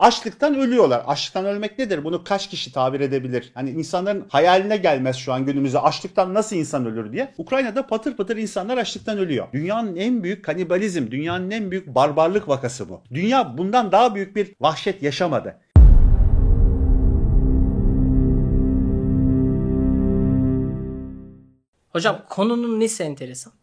açlıktan ölüyorlar. Açlıktan ölmek nedir? Bunu kaç kişi tabir edebilir? Hani insanların hayaline gelmez şu an günümüzde açlıktan nasıl insan ölür diye. Ukrayna'da patır patır insanlar açlıktan ölüyor. Dünyanın en büyük kanibalizm, dünyanın en büyük barbarlık vakası bu. Dünya bundan daha büyük bir vahşet yaşamadı. Hocam konunun nesi enteresan?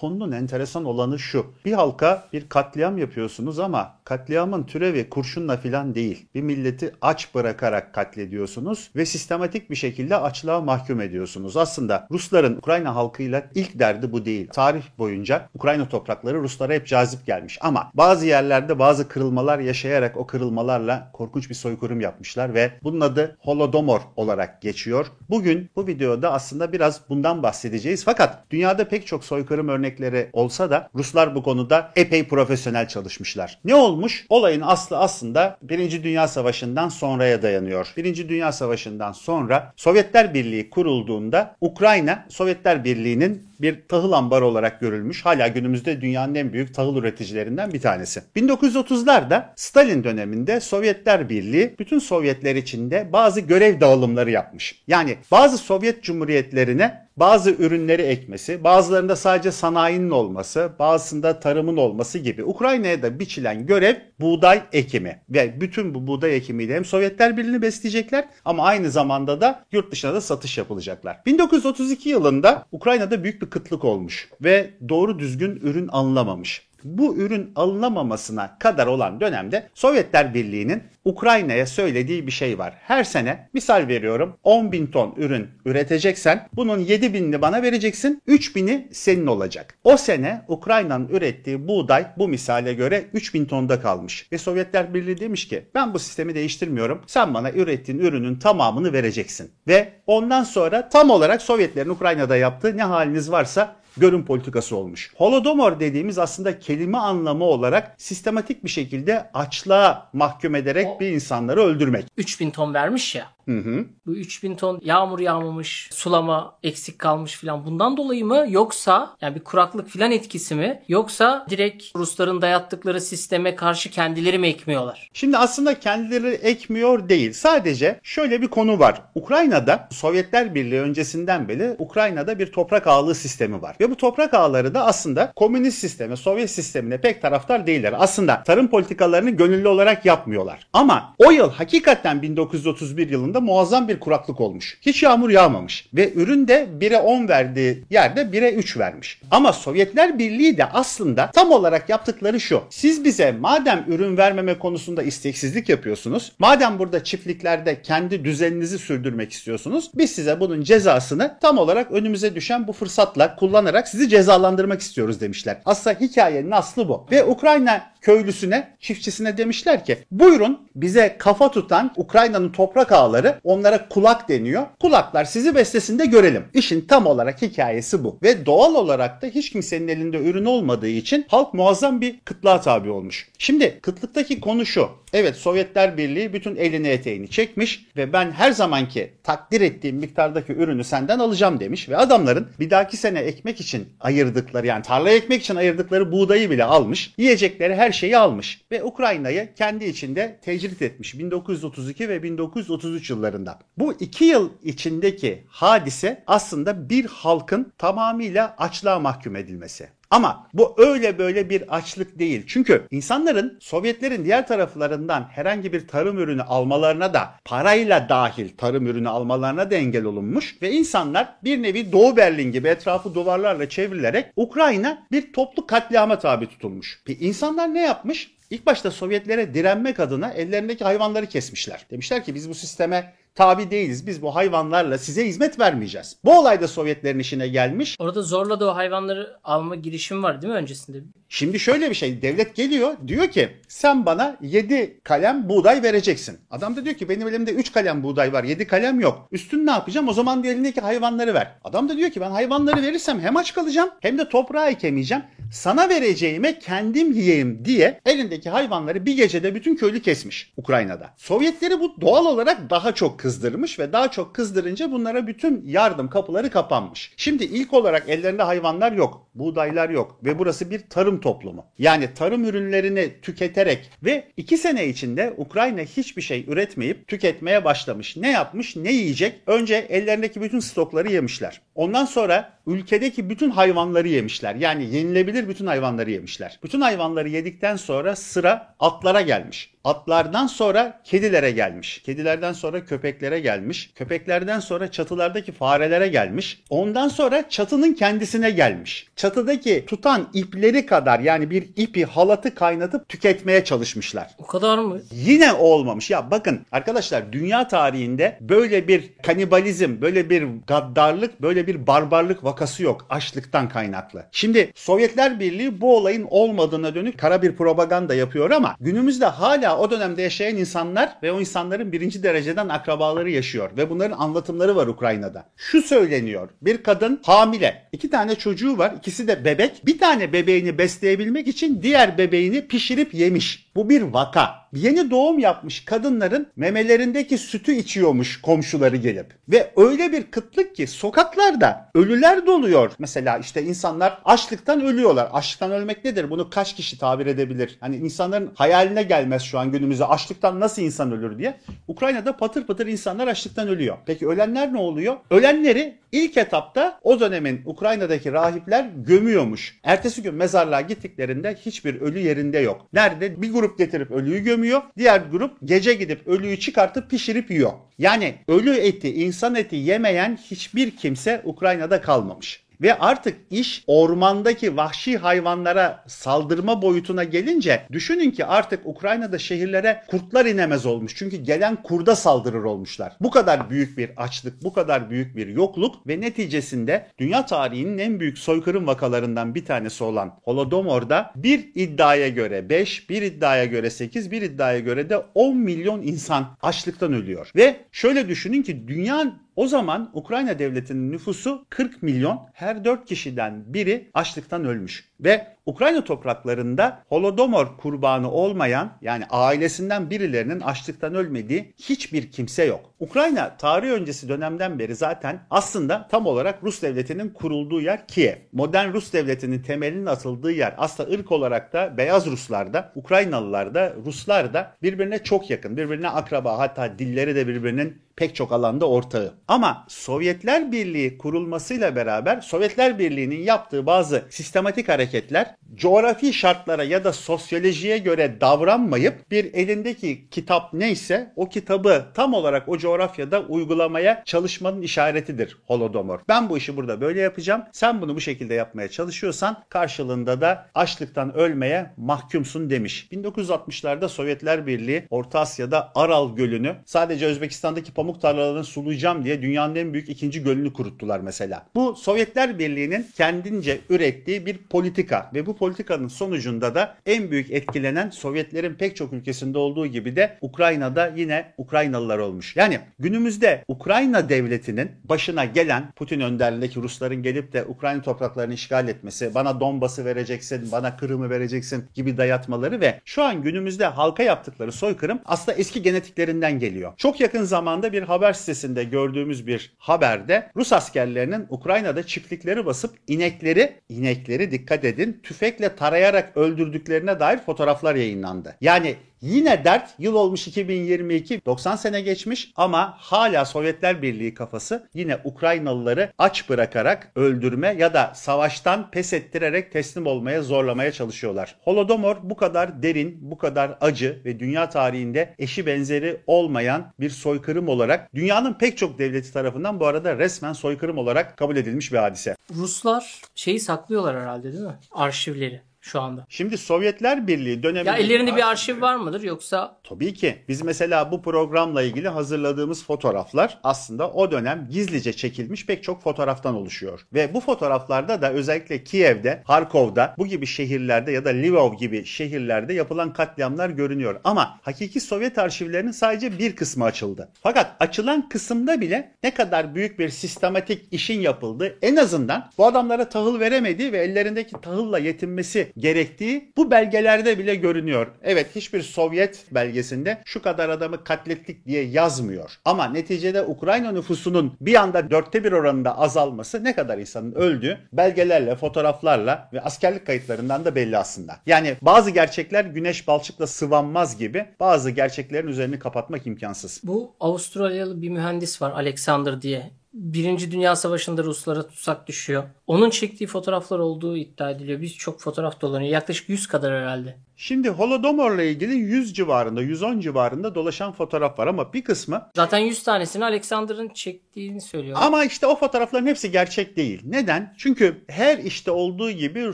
Konunun enteresan olanı şu. Bir halka bir katliam yapıyorsunuz ama katliamın türevi kurşunla filan değil. Bir milleti aç bırakarak katlediyorsunuz ve sistematik bir şekilde açlığa mahkum ediyorsunuz. Aslında Rusların Ukrayna halkıyla ilk derdi bu değil. Tarih boyunca Ukrayna toprakları Ruslara hep cazip gelmiş ama bazı yerlerde bazı kırılmalar yaşayarak o kırılmalarla korkunç bir soykırım yapmışlar ve bunun adı Holodomor olarak geçiyor. Bugün bu videoda aslında biraz bundan bahsedeceğiz. Fakat dünyada pek çok soykırım örnekleri olsa da Ruslar bu konuda epey profesyonel çalışmışlar. Ne olmuş? Olayın aslı aslında Birinci Dünya Savaşı'ndan sonraya dayanıyor. Birinci Dünya Savaşı'ndan sonra Sovyetler Birliği kurulduğunda Ukrayna Sovyetler Birliği'nin bir tahıl ambarı olarak görülmüş. Hala günümüzde dünyanın en büyük tahıl üreticilerinden bir tanesi. 1930'larda Stalin döneminde Sovyetler Birliği bütün Sovyetler içinde bazı görev dağılımları yapmış. Yani bazı Sovyet Cumhuriyetlerine bazı ürünleri ekmesi, bazılarında sadece sanayinin olması, bazısında tarımın olması gibi Ukrayna'ya da biçilen görev buğday ekimi. Ve bütün bu buğday ekimiyle hem Sovyetler Birliği'ni besleyecekler ama aynı zamanda da yurt dışına da satış yapılacaklar. 1932 yılında Ukrayna'da büyük bir kıtlık olmuş ve doğru düzgün ürün alınamamış bu ürün alınamamasına kadar olan dönemde Sovyetler Birliği'nin Ukrayna'ya söylediği bir şey var. Her sene misal veriyorum 10 bin ton ürün üreteceksen bunun 7 binini bana vereceksin 3 bini senin olacak. O sene Ukrayna'nın ürettiği buğday bu misale göre 3 bin tonda kalmış. Ve Sovyetler Birliği demiş ki ben bu sistemi değiştirmiyorum. Sen bana ürettiğin ürünün tamamını vereceksin. Ve ondan sonra tam olarak Sovyetlerin Ukrayna'da yaptığı ne haliniz varsa görün politikası olmuş. Holodomor dediğimiz aslında kelime anlamı olarak sistematik bir şekilde açlığa mahkum ederek o, bir insanları öldürmek. 3000 ton vermiş ya. Hı hı. Bu 3000 ton yağmur yağmamış, sulama eksik kalmış filan bundan dolayı mı yoksa yani bir kuraklık filan etkisi mi yoksa direkt Rusların dayattıkları sisteme karşı kendileri mi ekmiyorlar? Şimdi aslında kendileri ekmiyor değil. Sadece şöyle bir konu var. Ukrayna'da Sovyetler Birliği öncesinden beri Ukrayna'da bir toprak ağlığı sistemi var. Ve bu toprak ağları da aslında komünist sisteme, Sovyet sistemine pek taraftar değiller. Aslında tarım politikalarını gönüllü olarak yapmıyorlar. Ama o yıl hakikaten 1931 yılında yılında muazzam bir kuraklık olmuş. Hiç yağmur yağmamış ve ürün de 1'e 10 verdiği yerde 1'e 3 vermiş. Ama Sovyetler Birliği de aslında tam olarak yaptıkları şu. Siz bize madem ürün vermeme konusunda isteksizlik yapıyorsunuz, madem burada çiftliklerde kendi düzeninizi sürdürmek istiyorsunuz, biz size bunun cezasını tam olarak önümüze düşen bu fırsatla kullanarak sizi cezalandırmak istiyoruz demişler. Aslında hikayenin aslı bu. Ve Ukrayna köylüsüne, çiftçisine demişler ki buyurun bize kafa tutan Ukrayna'nın toprak ağları onlara kulak deniyor. Kulaklar sizi beslesin de görelim. İşin tam olarak hikayesi bu. Ve doğal olarak da hiç kimsenin elinde ürün olmadığı için halk muazzam bir kıtlığa tabi olmuş. Şimdi kıtlıktaki konu şu. Evet Sovyetler Birliği bütün elini eteğini çekmiş ve ben her zamanki takdir ettiğim miktardaki ürünü senden alacağım demiş ve adamların bir dahaki sene ekmek için ayırdıkları yani tarlaya ekmek için ayırdıkları buğdayı bile almış. Yiyecekleri her şeyi almış ve Ukrayna'yı kendi içinde tecrit etmiş 1932 ve 1933 yıllarında. Bu iki yıl içindeki hadise aslında bir halkın tamamıyla açlığa mahkum edilmesi. Ama bu öyle böyle bir açlık değil. Çünkü insanların Sovyetlerin diğer taraflarından herhangi bir tarım ürünü almalarına da parayla dahil tarım ürünü almalarına da engel olunmuş ve insanlar bir nevi Doğu Berlin gibi etrafı duvarlarla çevrilerek Ukrayna bir toplu katliama tabi tutulmuş. Ve insanlar ne yapmış? İlk başta Sovyetlere direnmek adına ellerindeki hayvanları kesmişler. Demişler ki biz bu sisteme tabi değiliz. Biz bu hayvanlarla size hizmet vermeyeceğiz. Bu olay da Sovyetlerin işine gelmiş. Orada zorla da o hayvanları alma girişim var değil mi öncesinde? Şimdi şöyle bir şey. Devlet geliyor diyor ki sen bana 7 kalem buğday vereceksin. Adam da diyor ki benim elimde 3 kalem buğday var 7 kalem yok. Üstün ne yapacağım? O zaman elindeki hayvanları ver. Adam da diyor ki ben hayvanları verirsem hem aç kalacağım hem de toprağa ekemeyeceğim. Sana vereceğime kendim yiyeyim diye elindeki hayvanları bir gecede bütün köylü kesmiş Ukrayna'da. Sovyetleri bu doğal olarak daha çok kızdırmış ve daha çok kızdırınca bunlara bütün yardım kapıları kapanmış. Şimdi ilk olarak ellerinde hayvanlar yok, buğdaylar yok ve burası bir tarım toplumu. Yani tarım ürünlerini tüketerek ve iki sene içinde Ukrayna hiçbir şey üretmeyip tüketmeye başlamış. Ne yapmış, ne yiyecek? Önce ellerindeki bütün stokları yemişler. Ondan sonra ülkedeki bütün hayvanları yemişler. Yani yenilebilir bütün hayvanları yemişler. Bütün hayvanları yedikten sonra sıra atlara gelmiş. Atlardan sonra kedilere gelmiş. Kedilerden sonra köpeklere gelmiş. Köpeklerden sonra çatılardaki farelere gelmiş. Ondan sonra çatının kendisine gelmiş. Çatıdaki tutan ipleri kadar yani bir ipi halatı kaynatıp tüketmeye çalışmışlar. O kadar mı? Yine olmamış. Ya bakın arkadaşlar dünya tarihinde böyle bir kanibalizm, böyle bir gaddarlık, böyle bir barbarlık vakası yok. Açlıktan kaynaklı. Şimdi Sovyetler Birliği bu olayın olmadığına dönük kara bir propaganda yapıyor ama günümüzde hala o dönemde yaşayan insanlar ve o insanların birinci dereceden akrabaları yaşıyor. Ve bunların anlatımları var Ukrayna'da. Şu söyleniyor. Bir kadın hamile. iki tane çocuğu var. ikisi de bebek. Bir tane bebeğini besleyebilmek için diğer bebeğini pişirip yemiş. Bu bir vaka. Yeni doğum yapmış kadınların memelerindeki sütü içiyormuş komşuları gelip. Ve öyle bir kıtlık ki sokaklarda ölüler doluyor. Mesela işte insanlar açlıktan ölüyorlar. Açlıktan ölmek nedir? Bunu kaç kişi tabir edebilir? Hani insanların hayaline gelmez şu an günümüzde açlıktan nasıl insan ölür diye. Ukrayna'da patır patır insanlar açlıktan ölüyor. Peki ölenler ne oluyor? Ölenleri ilk etapta o dönemin Ukrayna'daki rahipler gömüyormuş. Ertesi gün mezarlığa gittiklerinde hiçbir ölü yerinde yok. Nerede? Bir grup getirip ölüyü gömüyor. Diğer grup gece gidip ölüyü çıkartıp pişirip yiyor. Yani ölü eti, insan eti yemeyen hiçbir kimse Ukrayna'da kalmamış. Ve artık iş ormandaki vahşi hayvanlara saldırma boyutuna gelince düşünün ki artık Ukrayna'da şehirlere kurtlar inemez olmuş. Çünkü gelen kurda saldırır olmuşlar. Bu kadar büyük bir açlık, bu kadar büyük bir yokluk ve neticesinde dünya tarihinin en büyük soykırım vakalarından bir tanesi olan Holodomor'da bir iddiaya göre 5, bir iddiaya göre 8, bir iddiaya göre de 10 milyon insan açlıktan ölüyor. Ve şöyle düşünün ki dünya o zaman Ukrayna devletinin nüfusu 40 milyon. Her 4 kişiden biri açlıktan ölmüş. Ve Ukrayna topraklarında Holodomor kurbanı olmayan yani ailesinden birilerinin açlıktan ölmediği hiçbir kimse yok. Ukrayna tarih öncesi dönemden beri zaten aslında tam olarak Rus devletinin kurulduğu yer Kiev. Modern Rus devletinin temelinin atıldığı yer aslında ırk olarak da Beyaz Ruslar da Ukraynalılar da Ruslar da birbirine çok yakın. Birbirine akraba hatta dilleri de birbirinin pek çok alanda ortağı. Ama Sovyetler Birliği kurulmasıyla beraber Sovyetler Birliği'nin yaptığı bazı sistematik hareketler coğrafi şartlara ya da sosyolojiye göre davranmayıp bir elindeki kitap neyse o kitabı tam olarak o coğrafyada uygulamaya çalışmanın işaretidir Holodomor. Ben bu işi burada böyle yapacağım. Sen bunu bu şekilde yapmaya çalışıyorsan karşılığında da açlıktan ölmeye mahkumsun demiş. 1960'larda Sovyetler Birliği Orta Asya'da Aral Gölü'nü sadece Özbekistan'daki pamuk tarlalarını sulayacağım diye dünyanın en büyük ikinci gölünü kuruttular mesela. Bu Sovyetler Birliği'nin kendince ürettiği bir politika ve bu politikanın sonucunda da en büyük etkilenen Sovyetlerin pek çok ülkesinde olduğu gibi de Ukrayna'da yine Ukraynalılar olmuş. Yani günümüzde Ukrayna devletinin başına gelen Putin önderliğindeki Rusların gelip de Ukrayna topraklarını işgal etmesi, bana Donbas'ı vereceksin, bana Kırım'ı vereceksin gibi dayatmaları ve şu an günümüzde halka yaptıkları soykırım aslında eski genetiklerinden geliyor. Çok yakın zamanda bir haber sitesinde gördüğümüz bir haberde Rus askerlerinin Ukrayna'da çiftlikleri basıp inekleri, inekleri dikkat edin tüfekle tarayarak öldürdüklerine dair fotoğraflar yayınlandı. Yani Yine dert yıl olmuş 2022 90 sene geçmiş ama hala Sovyetler Birliği kafası yine Ukraynalıları aç bırakarak öldürme ya da savaştan pes ettirerek teslim olmaya zorlamaya çalışıyorlar. Holodomor bu kadar derin, bu kadar acı ve dünya tarihinde eşi benzeri olmayan bir soykırım olarak dünyanın pek çok devleti tarafından bu arada resmen soykırım olarak kabul edilmiş bir hadise. Ruslar şeyi saklıyorlar herhalde değil mi? Arşivleri şu anda. Şimdi Sovyetler Birliği döneminde... Ya ellerinde bir arşiv var mıdır yoksa? Tabii ki. Biz mesela bu programla ilgili hazırladığımız fotoğraflar aslında o dönem gizlice çekilmiş pek çok fotoğraftan oluşuyor. Ve bu fotoğraflarda da özellikle Kiev'de, Harkov'da bu gibi şehirlerde ya da Lvov gibi şehirlerde yapılan katliamlar görünüyor. Ama hakiki Sovyet arşivlerinin sadece bir kısmı açıldı. Fakat açılan kısımda bile ne kadar büyük bir sistematik işin yapıldığı en azından bu adamlara tahıl veremediği ve ellerindeki tahılla yetinmesi gerektiği bu belgelerde bile görünüyor. Evet hiçbir Sovyet belgesinde şu kadar adamı katlettik diye yazmıyor. Ama neticede Ukrayna nüfusunun bir anda dörtte bir oranında azalması ne kadar insanın öldüğü belgelerle, fotoğraflarla ve askerlik kayıtlarından da belli aslında. Yani bazı gerçekler güneş balçıkla sıvanmaz gibi bazı gerçeklerin üzerini kapatmak imkansız. Bu Avustralyalı bir mühendis var Alexander diye. Birinci Dünya Savaşı'nda Ruslara tutsak düşüyor. Onun çektiği fotoğraflar olduğu iddia ediliyor. Birçok fotoğraf dolanıyor. Yaklaşık 100 kadar herhalde. Şimdi Holodomor'la ilgili 100 civarında, 110 civarında dolaşan fotoğraf var ama bir kısmı Zaten 100 tanesini Alexander'ın çektiğini söylüyor. ama işte o fotoğrafların hepsi gerçek değil. Neden? Çünkü her işte olduğu gibi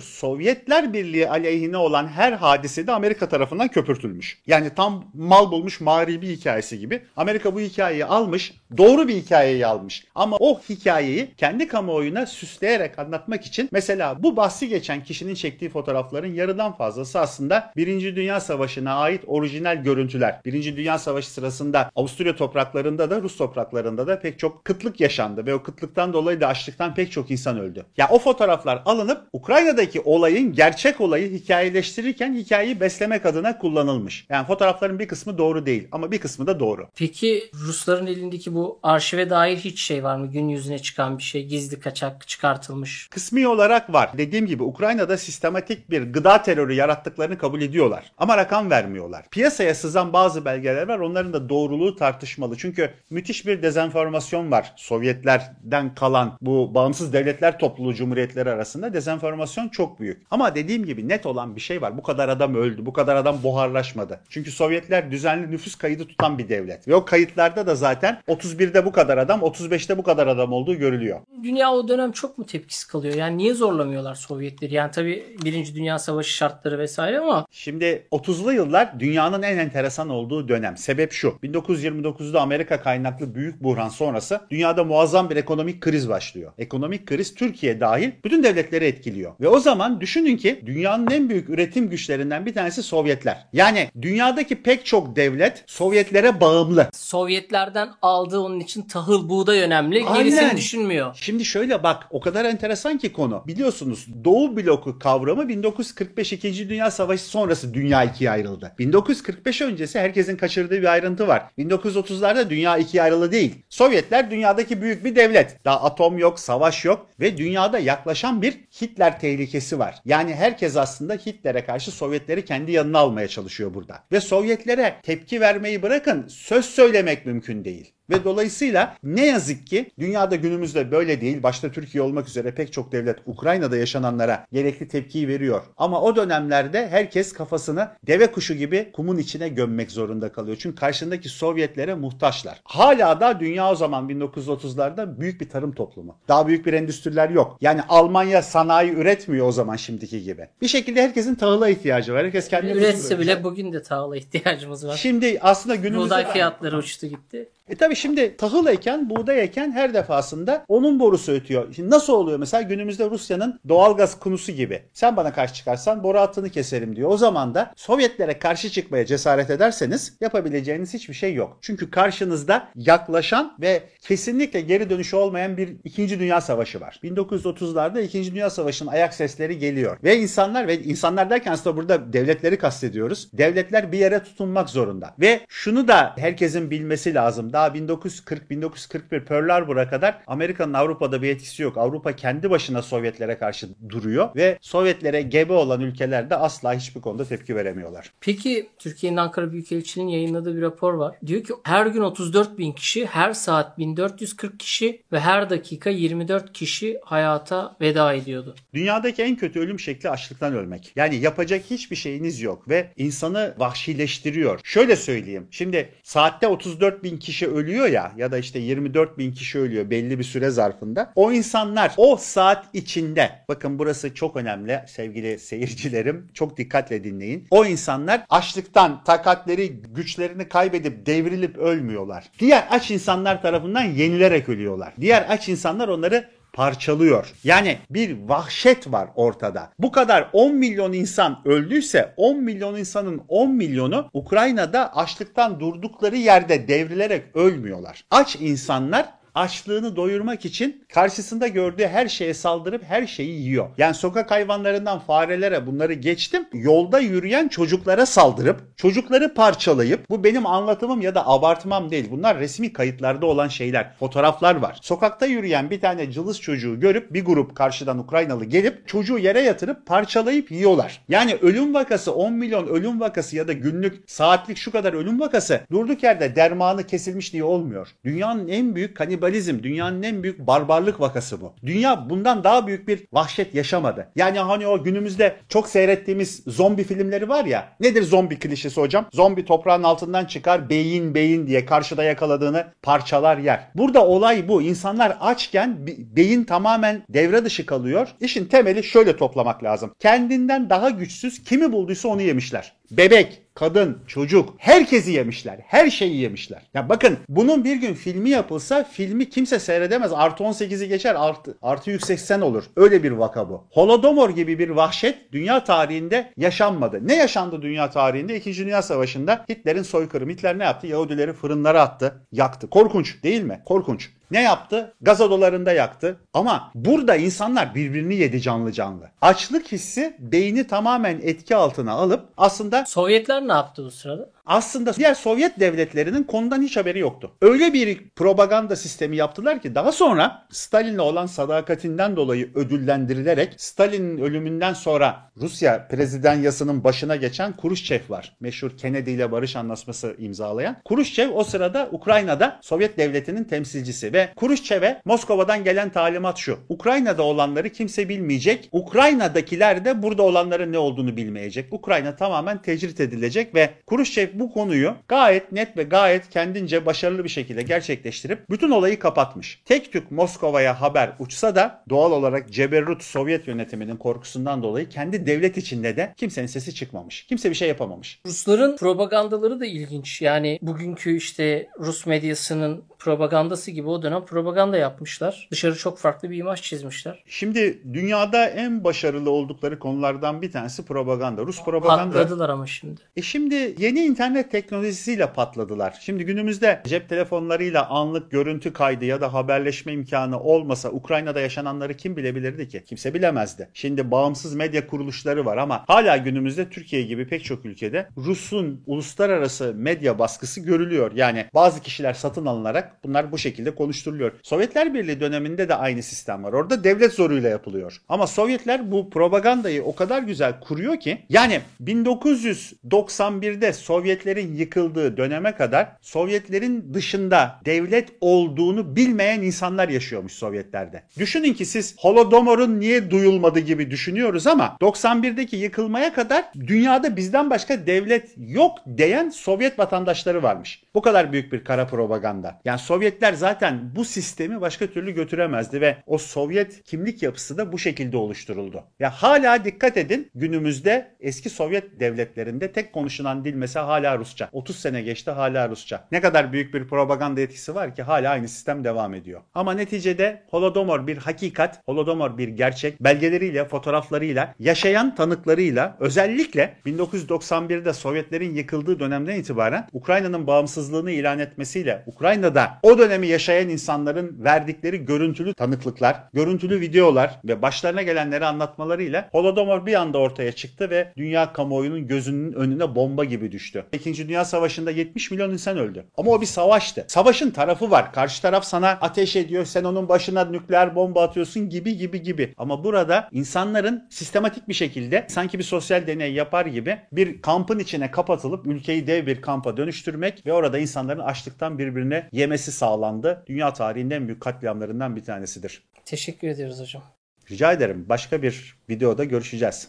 Sovyetler Birliği aleyhine olan her hadise de Amerika tarafından köpürtülmüş. Yani tam mal bulmuş mağribi hikayesi gibi. Amerika bu hikayeyi almış, doğru bir hikayeyi almış. Ama o hikayeyi kendi kamuoyuna süsleyerek anlatmak için mesela bu bahsi geçen kişinin çektiği fotoğrafların yarıdan fazlası aslında Birinci Dünya Savaşı'na ait orijinal görüntüler. Birinci Dünya Savaşı sırasında Avusturya topraklarında da Rus topraklarında da pek çok kıtlık yaşandı ve o kıtlıktan dolayı da açlıktan pek çok insan öldü. Ya o fotoğraflar alınıp Ukrayna'daki olayın gerçek olayı hikayeleştirirken hikayeyi beslemek adına kullanılmış. Yani fotoğrafların bir kısmı doğru değil ama bir kısmı da doğru. Peki Rusların elindeki bu arşive dair hiç şey var mı? Gün yüzüne çıkan bir şey, gizli kaçak çıkartılmış. Kısmi olarak var. Dediğim gibi Ukrayna'da sistematik bir gıda terörü yarattıklarını kabul ediyorlar. Ama rakam vermiyorlar. Piyasaya sızan bazı belgeler var. Onların da doğruluğu tartışmalı. Çünkü müthiş bir dezenformasyon var. Sovyetlerden kalan bu bağımsız devletler topluluğu cumhuriyetleri arasında dezenformasyon çok büyük. Ama dediğim gibi net olan bir şey var. Bu kadar adam öldü. Bu kadar adam buharlaşmadı. Çünkü Sovyetler düzenli nüfus kaydı tutan bir devlet. Ve o kayıtlarda da zaten 31'de bu kadar adam, 35'te bu kadar adam olduğu görülüyor. Dünya o dönem çok mu tepkisi kalıyor? Yani niye zorlamıyorlar Sovyetleri? Yani tabii Birinci Dünya Savaşı şartları vesaire ama Şimdi 30'lu yıllar dünyanın en enteresan olduğu dönem. Sebep şu. 1929'da Amerika kaynaklı büyük buhran sonrası dünyada muazzam bir ekonomik kriz başlıyor. Ekonomik kriz Türkiye dahil bütün devletleri etkiliyor. Ve o zaman düşünün ki dünyanın en büyük üretim güçlerinden bir tanesi Sovyetler. Yani dünyadaki pek çok devlet Sovyetlere bağımlı. Sovyetlerden aldığı onun için tahıl, buğday önemli. Gerisini Aynen. düşünmüyor. Şimdi şöyle bak o kadar enteresan ki konu. Biliyorsunuz Doğu bloku kavramı 1945 2. Dünya Savaşı sonrası dünya ikiye ayrıldı. 1945 öncesi herkesin kaçırdığı bir ayrıntı var. 1930'larda dünya ikiye ayrıldı değil. Sovyetler dünyadaki büyük bir devlet. Daha atom yok, savaş yok ve dünyada yaklaşan bir Hitler tehlikesi var. Yani herkes aslında Hitler'e karşı Sovyetleri kendi yanına almaya çalışıyor burada. Ve Sovyetlere tepki vermeyi bırakın söz söylemek mümkün değil. Ve dolayısıyla ne yazık ki dünyada günümüzde böyle değil. Başta Türkiye olmak üzere pek çok devlet Ukrayna'da yaşananlara gerekli tepkiyi veriyor. Ama o dönemlerde herkes kafasını deve kuşu gibi kumun içine gömmek zorunda kalıyor. Çünkü karşındaki Sovyetlere muhtaçlar. Hala da dünya o zaman 1930'larda büyük bir tarım toplumu. Daha büyük bir endüstriler yok. Yani Almanya sanayi üretmiyor o zaman şimdiki gibi. Bir şekilde herkesin tahıla ihtiyacı var. Herkes kendi Üretse bile bugün de tahıla ihtiyacımız var. Şimdi aslında günümüzde Buğday fiyatları uçtu gitti. e tabi şimdi tahıl eken, buğday eken her defasında onun borusu ötüyor. Şimdi nasıl oluyor mesela günümüzde Rusya'nın doğalgaz konusu gibi. Sen bana karşı çıkarsan boru hattını keserim diyor. O zaman da Sovyetlere karşı çıkmaya cesaret ederseniz yapabileceğiniz hiçbir şey yok. Çünkü karşınızda yaklaşan ve kesinlikle geri dönüşü olmayan bir 2. Dünya Savaşı var. 1930'larda 2. Dünya Savaşı'nın ayak sesleri geliyor. Ve insanlar ve insanlar derken aslında burada devletleri kastediyoruz. Devletler bir yere tutunmak zorunda. Ve şunu da herkesin bilmesi lazım. Daha 1940-1941 Pearl Harbor'a kadar Amerika'nın Avrupa'da bir etkisi yok. Avrupa kendi başına Sovyetlere karşı duruyor ve Sovyetlere gebe olan ülkeler de asla hiçbir konuda tepki veremiyorlar. Peki Türkiye'nin Ankara Büyükelçiliği'nin yayınladığı bir rapor var. Diyor ki her gün 34 bin kişi, her saat 1440 kişi ve her dakika 24 kişi hayata veda ediyordu. Dünyadaki en kötü ölüm şekli açlıktan ölmek. Yani yapacak hiçbir şeyiniz yok ve insanı vahşileştiriyor. Şöyle söyleyeyim. Şimdi saatte 34 bin kişi ölüyor ya ya da işte 24 bin kişi ölüyor belli bir süre zarfında. O insanlar o saat içinde bakın burası çok önemli sevgili seyircilerim çok dikkatle dinleyin. O insanlar açlıktan takatleri güçlerini kaybedip devrilip ölmüyorlar. Diğer aç insanlar tarafından yenilerek ölüyorlar. Diğer aç insanlar onları parçalıyor. Yani bir vahşet var ortada. Bu kadar 10 milyon insan öldüyse 10 milyon insanın 10 milyonu Ukrayna'da açlıktan durdukları yerde devrilerek ölmüyorlar. Aç insanlar açlığını doyurmak için karşısında gördüğü her şeye saldırıp her şeyi yiyor. Yani sokak hayvanlarından farelere bunları geçtim. Yolda yürüyen çocuklara saldırıp çocukları parçalayıp bu benim anlatımım ya da abartmam değil. Bunlar resmi kayıtlarda olan şeyler. Fotoğraflar var. Sokakta yürüyen bir tane cılız çocuğu görüp bir grup karşıdan Ukraynalı gelip çocuğu yere yatırıp parçalayıp yiyorlar. Yani ölüm vakası 10 milyon ölüm vakası ya da günlük saatlik şu kadar ölüm vakası durduk yerde dermanı kesilmiş diye olmuyor. Dünyanın en büyük kanibalizm, dünyanın en büyük barbarlık vakası bu. Dünya bundan daha büyük bir vahşet yaşamadı. Yani hani o günümüzde çok seyrettiğimiz zombi filmleri var ya. Nedir zombi klişesi hocam? Zombi toprağın altından çıkar beyin beyin diye karşıda yakaladığını parçalar yer. Burada olay bu. İnsanlar açken beyin tamamen devre dışı kalıyor. İşin temeli şöyle toplamak lazım. Kendinden daha güçsüz kimi bulduysa onu yemişler. Bebek, kadın, çocuk herkesi yemişler. Her şeyi yemişler. Ya bakın bunun bir gün filmi yapılsa filmi kimse seyredemez. Artı 18'i geçer artı, artı 180 olur. Öyle bir vaka bu. Holodomor gibi bir vahşet dünya tarihinde yaşanmadı. Ne yaşandı dünya tarihinde? İkinci Dünya Savaşı'nda Hitler'in soykırımı. Hitler ne yaptı? Yahudileri fırınlara attı, yaktı. Korkunç değil mi? Korkunç. Ne yaptı? Gaz odalarında yaktı. Ama burada insanlar birbirini yedi canlı canlı. Açlık hissi beyni tamamen etki altına alıp aslında... Sovyetler ne yaptı bu sırada? Aslında diğer Sovyet devletlerinin konudan hiç haberi yoktu. Öyle bir propaganda sistemi yaptılar ki daha sonra Stalin'le olan sadakatinden dolayı ödüllendirilerek Stalin'in ölümünden sonra Rusya prezidanyasının başına geçen Kuruşçev var. Meşhur Kennedy ile barış anlaşması imzalayan. Kuruşçev o sırada Ukrayna'da Sovyet devletinin temsilcisi ve Kuruşçev'e Moskova'dan gelen talimat şu. Ukrayna'da olanları kimse bilmeyecek. Ukrayna'dakiler de burada olanların ne olduğunu bilmeyecek. Ukrayna tamamen tecrit edilecek ve Kuruşçev bu konuyu gayet net ve gayet kendince başarılı bir şekilde gerçekleştirip bütün olayı kapatmış. Tek tük Moskova'ya haber uçsa da doğal olarak ceberrut Sovyet yönetiminin korkusundan dolayı kendi devlet içinde de kimsenin sesi çıkmamış. Kimse bir şey yapamamış. Rusların propagandaları da ilginç. Yani bugünkü işte Rus medyasının propagandası gibi o dönem propaganda yapmışlar. Dışarı çok farklı bir imaj çizmişler. Şimdi dünyada en başarılı oldukları konulardan bir tanesi propaganda. Rus propaganda. Patladılar ama şimdi. E şimdi yeni internet teknolojisiyle patladılar. Şimdi günümüzde cep telefonlarıyla anlık görüntü kaydı ya da haberleşme imkanı olmasa Ukrayna'da yaşananları kim bilebilirdi ki? Kimse bilemezdi. Şimdi bağımsız medya kuruluşları var ama hala günümüzde Türkiye gibi pek çok ülkede Rus'un uluslararası medya baskısı görülüyor. Yani bazı kişiler satın alınarak bunlar bu şekilde konuşturuluyor. Sovyetler Birliği döneminde de aynı sistem var. Orada devlet zoruyla yapılıyor. Ama Sovyetler bu propagandayı o kadar güzel kuruyor ki yani 1991'de Sovyetlerin yıkıldığı döneme kadar Sovyetlerin dışında devlet olduğunu bilmeyen insanlar yaşıyormuş Sovyetlerde. Düşünün ki siz Holodomor'un niye duyulmadı gibi düşünüyoruz ama 91'deki yıkılmaya kadar dünyada bizden başka devlet yok diyen Sovyet vatandaşları varmış. Bu kadar büyük bir kara propaganda. Yani Sovyetler zaten bu sistemi başka türlü götüremezdi ve o Sovyet kimlik yapısı da bu şekilde oluşturuldu. Ya hala dikkat edin günümüzde eski Sovyet devletlerinde tek konuşulan dil mesela hala Rusça. 30 sene geçti hala Rusça. Ne kadar büyük bir propaganda etkisi var ki hala aynı sistem devam ediyor. Ama neticede Holodomor bir hakikat, Holodomor bir gerçek. Belgeleriyle, fotoğraflarıyla, yaşayan tanıklarıyla özellikle 1991'de Sovyetlerin yıkıldığı dönemden itibaren Ukrayna'nın bağımsızlığını ilan etmesiyle Ukrayna'da o dönemi yaşayan insanların verdikleri görüntülü tanıklıklar, görüntülü videolar ve başlarına gelenleri anlatmalarıyla Holodomor bir anda ortaya çıktı ve dünya kamuoyunun gözünün önüne bomba gibi düştü. İkinci Dünya Savaşı'nda 70 milyon insan öldü. Ama o bir savaştı. Savaşın tarafı var. Karşı taraf sana ateş ediyor, sen onun başına nükleer bomba atıyorsun gibi gibi gibi. Ama burada insanların sistematik bir şekilde sanki bir sosyal deney yapar gibi bir kampın içine kapatılıp ülkeyi dev bir kampa dönüştürmek ve orada insanların açlıktan birbirine yemesi yenilmesi sağlandı. Dünya tarihinin en büyük katliamlarından bir tanesidir. Teşekkür ediyoruz hocam. Rica ederim. Başka bir videoda görüşeceğiz.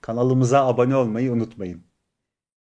Kanalımıza abone olmayı unutmayın.